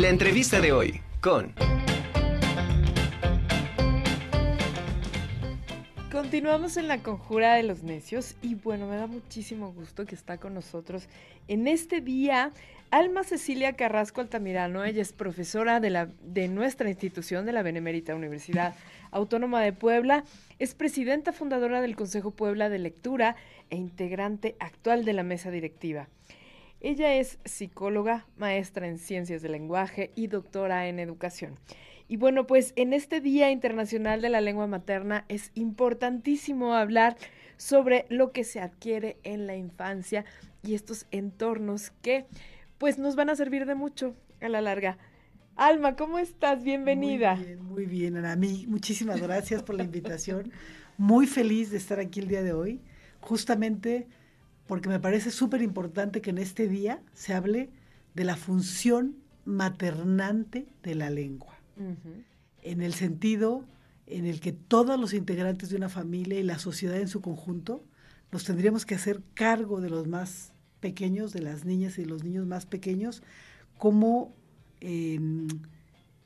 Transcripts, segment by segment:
La entrevista de hoy con... Continuamos en la conjura de los necios y bueno, me da muchísimo gusto que está con nosotros en este día Alma Cecilia Carrasco Altamirano. Ella es profesora de, la, de nuestra institución de la Benemérita Universidad Autónoma de Puebla. Es presidenta fundadora del Consejo Puebla de Lectura e integrante actual de la mesa directiva. Ella es psicóloga, maestra en ciencias del lenguaje y doctora en educación. Y bueno, pues en este Día Internacional de la Lengua Materna es importantísimo hablar sobre lo que se adquiere en la infancia y estos entornos que pues nos van a servir de mucho a la larga. Alma, ¿cómo estás? Bienvenida. Muy bien, muy bien, Ana. mí, muchísimas gracias por la invitación. Muy feliz de estar aquí el día de hoy, justamente porque me parece súper importante que en este día se hable de la función maternante de la lengua, en el sentido en el que todos los integrantes de una familia y la sociedad en su conjunto nos tendríamos que hacer cargo de los más pequeños, de las niñas y los niños más pequeños, como em,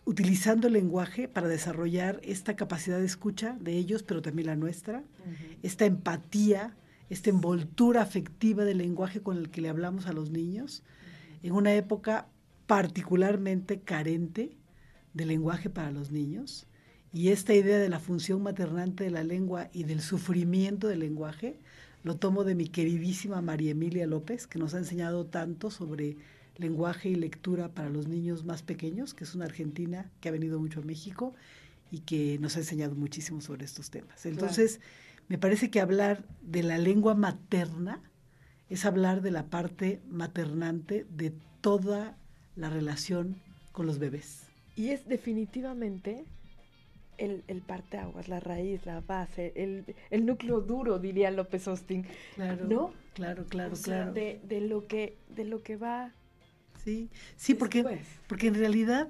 utilizando el lenguaje para desarrollar esta capacidad de escucha de ellos, pero también la nuestra, esta empatía, esta envoltura afectiva del lenguaje con el que le hablamos a los niños, en una época particularmente carente de lenguaje para los niños. Y esta idea de la función maternante de la lengua y del sufrimiento del lenguaje lo tomo de mi queridísima María Emilia López, que nos ha enseñado tanto sobre lenguaje y lectura para los niños más pequeños, que es una argentina que ha venido mucho a México y que nos ha enseñado muchísimo sobre estos temas. Entonces, me parece que hablar de la lengua materna es hablar de la parte maternante de toda la relación con los bebés. Y es definitivamente el, el parteaguas, la raíz, la base, el, núcleo duro, diría López Austin. Claro, ¿no? Claro, claro, claro. De, de, lo que, de lo que va. Sí, sí, porque, porque en realidad,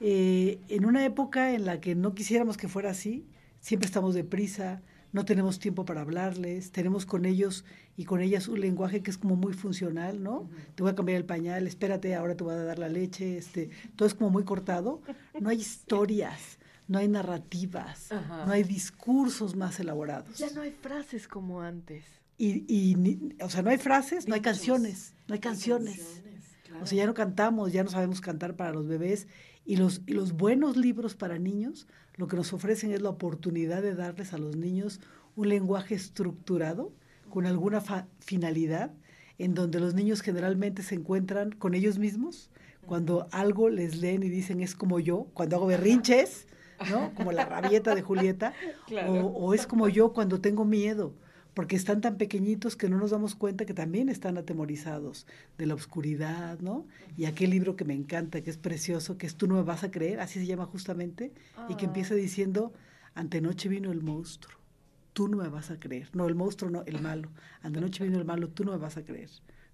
eh, en una época en la que no quisiéramos que fuera así, siempre estamos deprisa, no tenemos tiempo para hablarles, tenemos con ellos y con ellas un lenguaje que es como muy funcional, ¿no? Te voy a cambiar el pañal, espérate, ahora te voy a dar la leche, este, todo es como muy cortado. No hay historias, no hay narrativas, no hay discursos más elaborados. Ya no hay frases como antes. Y, y o sea, no hay frases, no hay canciones, no hay canciones. O sea, ya no cantamos, ya no sabemos cantar para los bebés. Y los, y los buenos libros para niños lo que nos ofrecen es la oportunidad de darles a los niños un lenguaje estructurado con alguna finalidad, en donde los niños generalmente se encuentran con ellos mismos, cuando algo les leen y dicen es como yo, cuando hago berrinches, ¿no? Como la rabieta de Julieta, o, es como yo cuando tengo miedo, porque están tan pequeñitos que no nos damos cuenta que también están atemorizados de la oscuridad, ¿no? Y aquel libro que me encanta, que es precioso, que es Tú no me vas a creer, así se llama justamente, y que empieza ah. diciendo, ante noche vino el monstruo, tú no me vas a creer. No, el monstruo no, el malo. Ante noche vino el malo, tú no me vas a creer.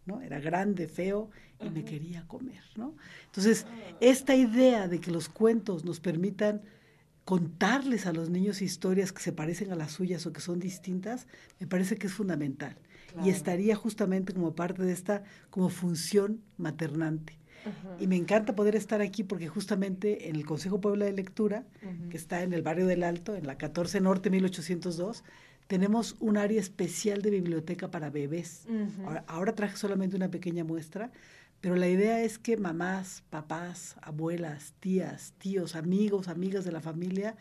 ¿no? Era grande, feo y me quería comer, ¿no? Entonces, esta idea de que los cuentos nos permitan contarles a los niños historias que se parecen a las suyas o que son distintas, me parece que es fundamental. Y estaría justamente como parte de esta como función maternante. Y me encanta poder estar aquí porque justamente en el Consejo Puebla de Lectura, que está en el barrio del Alto, en la 14 Norte 1802, tenemos un área especial de biblioteca para bebés. ahora, traje solamente una pequeña muestra, pero la idea es que mamás, papás, abuelas, tías, tíos, amigos, amigas de la familia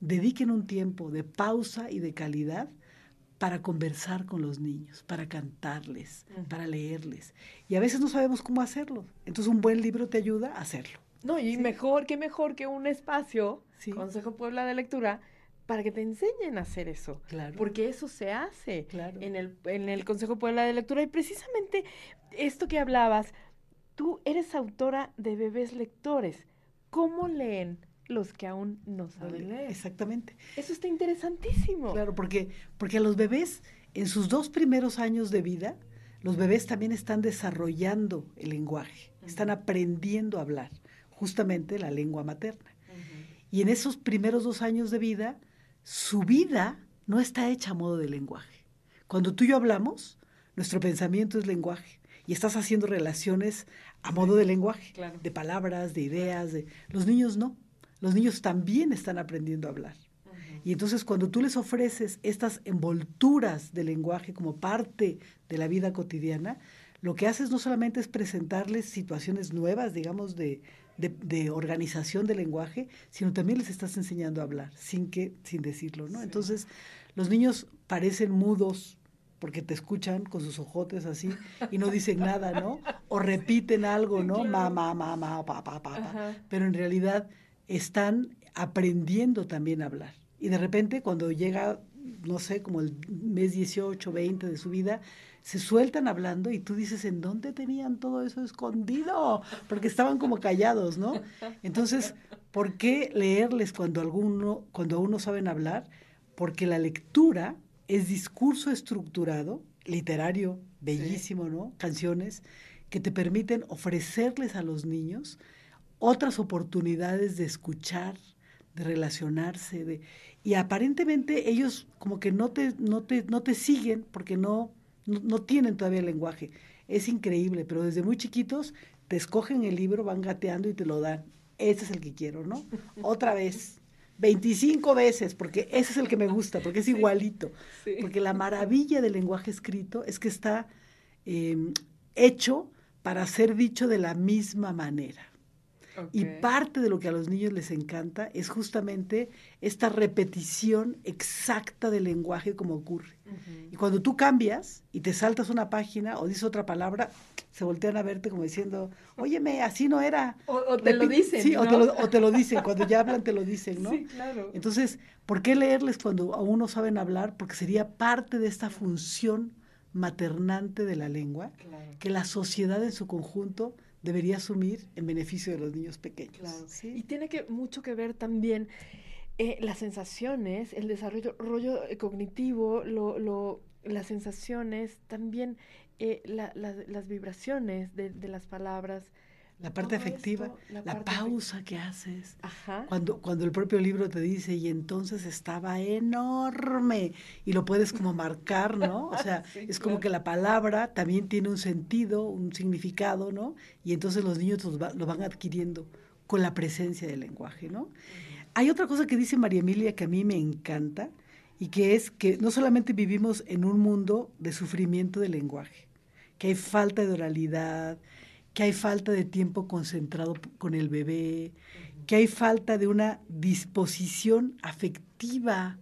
dediquen un tiempo de pausa y de calidad para conversar con los niños, para cantarles, para leerles. Y a veces no sabemos cómo hacerlo. Entonces un buen libro te ayuda a hacerlo. No, y mejor, qué mejor que un espacio, Consejo Puebla de Lectura, para que te enseñen a hacer eso. Claro. Porque eso se hace en, el, en el Consejo Puebla de Lectura. Y precisamente esto que hablabas, tú eres autora de Bebés Lectores. ¿Cómo leen los que aún no saben leer? Exactamente. Eso está interesantísimo. Claro, porque, porque a los bebés, en sus dos primeros años de vida, los bebés también están desarrollando el lenguaje, están aprendiendo a hablar, justamente la lengua materna. Y en esos primeros dos años de vida, su vida no está hecha a modo de lenguaje. Cuando tú y yo hablamos, nuestro pensamiento es lenguaje y estás haciendo relaciones a modo de lenguaje, de palabras, de ideas. De... Los niños no. Los niños también están aprendiendo a hablar. Y entonces cuando tú les ofreces estas envolturas de lenguaje como parte de la vida cotidiana, lo que haces no solamente es presentarles situaciones nuevas, digamos, de, de, organización del lenguaje, sino también les estás enseñando a hablar, sin que, sin decirlo, ¿no? Entonces, los niños parecen mudos porque te escuchan con sus ojotes así y no dicen nada, ¿no? O repiten algo, ¿no? Mamá, mamá, papá, papá. Pero en realidad están aprendiendo también a hablar. Y de repente cuando llega, no sé, como el mes 18, 20 de su vida, se sueltan hablando y tú dices, ¿en dónde tenían todo eso escondido? Porque estaban como callados, ¿no? Entonces, ¿por qué leerles cuando, alguno, cuando aún no saben hablar? Porque la lectura es discurso estructurado, literario, bellísimo, ¿no? Canciones que te permiten ofrecerles a los niños otras oportunidades de escuchar, de relacionarse, de, y aparentemente ellos como que no te, no te, no te siguen porque no, no, tienen todavía el lenguaje. Es increíble, pero desde muy chiquitos te escogen el libro, van gateando y te lo dan. Ese es el que quiero, ¿no? Otra vez. 25 veces, porque ese es el que me gusta, porque es igualito. Porque la maravilla del lenguaje escrito es que está em, hecho para ser dicho de la misma manera. Y parte de lo que a los niños les encanta es justamente esta repetición exacta del lenguaje como ocurre. Y cuando tú cambias y te saltas una página o dices otra palabra, se voltean a verte como diciendo, óyeme, así no era. O, te lo dicen. Sí, o, te lo, o, te lo, dicen, cuando ya hablan te lo dicen, ¿no? Sí, claro. Entonces, ¿por qué leerles cuando aún no saben hablar? Porque sería parte de esta función maternante de la lengua, que la sociedad en su conjunto debería asumir en beneficio de los niños pequeños. Y tiene que, mucho que ver también eh, las sensaciones, el desarrollo rollo cognitivo, lo, lo, las sensaciones, también eh, las vibraciones de, de las palabras, la parte afectiva, la, pausa que haces. Cuando, cuando el propio libro te dice, y entonces estaba enorme, y lo puedes como marcar, ¿no? O sea, es como que la palabra también tiene un sentido, un significado, ¿no? Y entonces los niños lo, van adquiriendo con la presencia del lenguaje, ¿no? Hay otra cosa que dice María Emilia que a mí me encanta, y que es que no solamente vivimos en un mundo de sufrimiento del lenguaje, que hay falta de oralidad, que hay falta de tiempo concentrado con el bebé, que hay falta de una disposición afectiva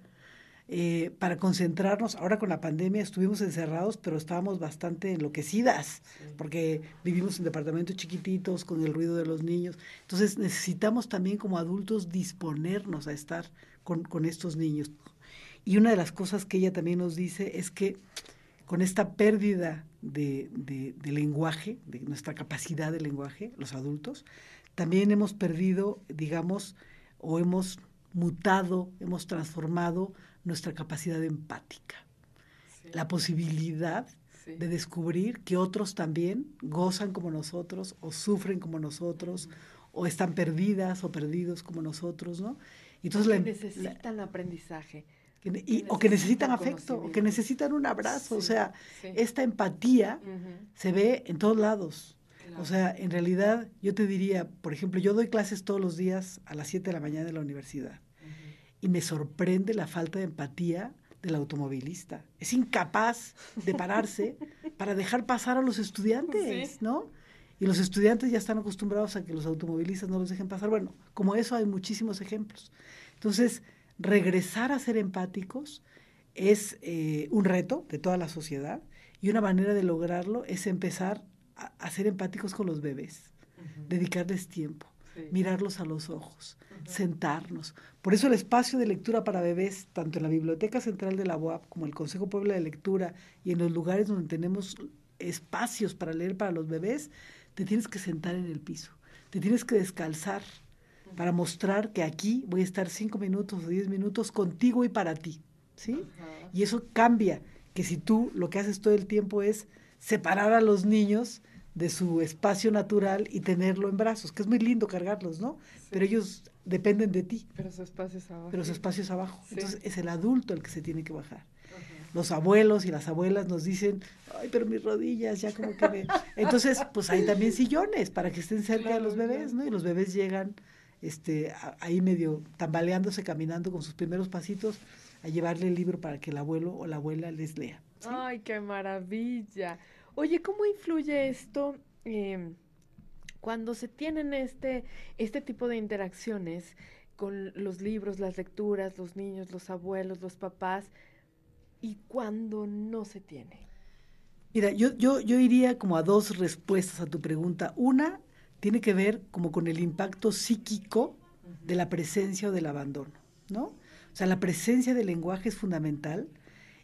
eh, para concentrarnos. Ahora con la pandemia estuvimos encerrados, pero estábamos bastante enloquecidas, porque vivimos en departamentos chiquititos con el ruido de los niños. Entonces necesitamos también como adultos disponernos a estar con, con estos niños. Y una de las cosas que ella también nos dice es que con esta pérdida de, lenguaje, de nuestra capacidad de lenguaje, los adultos, también hemos perdido, digamos, o hemos mutado, hemos transformado nuestra capacidad empática. La posibilidad de descubrir que otros también gozan como nosotros, o sufren como nosotros, o están perdidas o perdidos como nosotros, ¿no? Entonces la, necesitan aprendizaje o que necesitan afecto, o que necesitan un abrazo. o sea, esta empatía se ve en todos lados. O sea, en realidad yo te diría, por ejemplo, yo doy clases todos los días a las 7 de la mañana en la universidad y me sorprende la falta de empatía del automovilista. Es incapaz de pararse para dejar pasar a los estudiantes, ¿no? Y los estudiantes ya están acostumbrados a que los automovilistas no los dejen pasar. Bueno, como eso hay muchísimos ejemplos. Entonces, regresar a ser empáticos es eh, un reto de toda la sociedad y una manera de lograrlo es empezar a, ser empáticos con los bebés, dedicarles tiempo, mirarlos a los ojos, sentarnos. Por eso el espacio de lectura para bebés, tanto en la Biblioteca Central de la UAP como el Consejo Puebla de Lectura y en los lugares donde tenemos espacios para leer para los bebés, te tienes que sentar en el piso, te tienes que descalzar para mostrar que aquí voy a estar cinco minutos o diez minutos contigo y para ti, ¿sí? Y eso cambia, que si tú lo que haces todo el tiempo es separar a los niños de su espacio natural y tenerlo en brazos, que es muy lindo cargarlos, ¿no? Pero ellos dependen de ti. Pero su espacio es abajo. Pero su espacio es abajo. Entonces es el adulto el que se tiene que bajar. los abuelos y las abuelas nos dicen, ay, pero mis rodillas ya como que me... Entonces, pues hay también sillones para que estén cerca de los bebés, ¿no? Y los bebés llegan este, ahí medio tambaleándose, caminando con sus primeros pasitos, a llevarle el libro para que el abuelo o la abuela les lea. Ay, qué maravilla. Oye, ¿cómo influye esto em, cuando se tienen este, este tipo de interacciones con los libros, las lecturas, los niños, los abuelos, los papás, y cuando no se tiene? Mira, yo, yo, yo iría como a dos respuestas a tu pregunta. Una tiene que ver como con el impacto psíquico de la presencia o del abandono, ¿no? O sea, la presencia del lenguaje es fundamental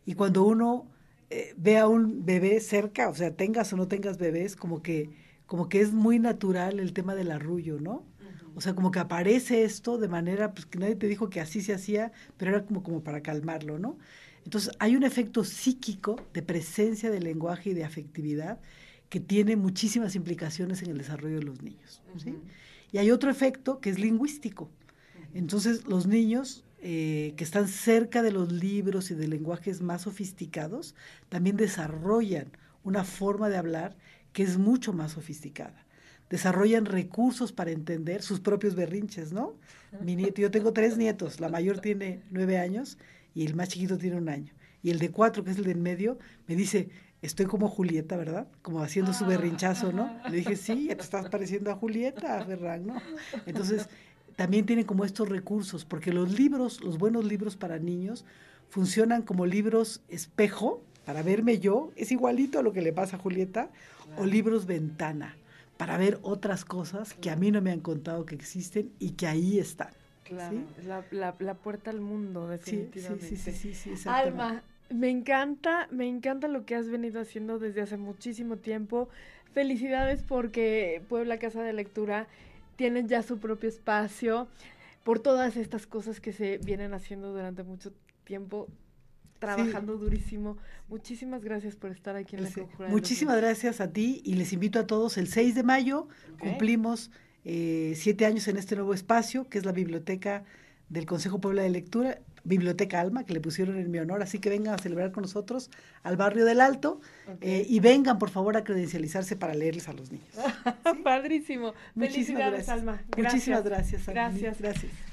y cuando uno eh, ve a un bebé cerca, o sea, tengas o no tengas bebés, como que, como que es muy natural el tema del arrullo, ¿no? O sea, como que aparece esto de manera, pues que nadie te dijo que así se hacía, pero era como, como para calmarlo, ¿no? Entonces, hay un efecto psíquico de presencia del lenguaje y de afectividad que tiene muchísimas implicaciones en el desarrollo de los niños. ¿sí? Y hay otro efecto que es lingüístico. Entonces, los niños eh, que están cerca de los libros y de lenguajes más sofisticados también desarrollan una forma de hablar que es mucho más sofisticada. Desarrollan recursos para entender sus propios berrinches, ¿no? Mi nieto, yo tengo tres nietos, la mayor tiene nueve años y el más chiquito tiene un año. Y el de cuatro, que es el de en medio, me dice, estoy como Julieta, ¿verdad? Como haciendo su berrinchazo, ¿no? Le dije, sí, ya te estás pareciendo a Julieta, Ferran, ¿no? Entonces, también tiene como estos recursos, porque los libros, los buenos libros para niños, funcionan como libros espejo, para verme yo, es igualito a lo que le pasa a Julieta, o libros ventana, para ver otras cosas que a mí no me han contado que existen y que ahí están. Claro, la, la, puerta al mundo, definitivamente. Sí, sí, sí, sí, sí, Alma, me encanta, me encanta lo que has venido haciendo desde hace muchísimo tiempo. Felicidades porque Puebla Casa de Lectura tiene ya su propio espacio por todas estas cosas que se vienen haciendo durante mucho tiempo trabajando durísimo. Muchísimas gracias por estar aquí en la Conjura. Muchísimas gracias a ti y les invito a todos el 6 de mayo. Cumplimos eh, siete años en este nuevo espacio, que es la biblioteca del Consejo Puebla de Lectura, Biblioteca Alma, que le pusieron en mi honor. Así que vengan a celebrar con nosotros al barrio del Alto eh, y vengan, por favor, a credencializarse para leerles a los niños. Padrísimo. Muchísimas gracias. Alma. Muchísimas gracias. Gracias. Gracias.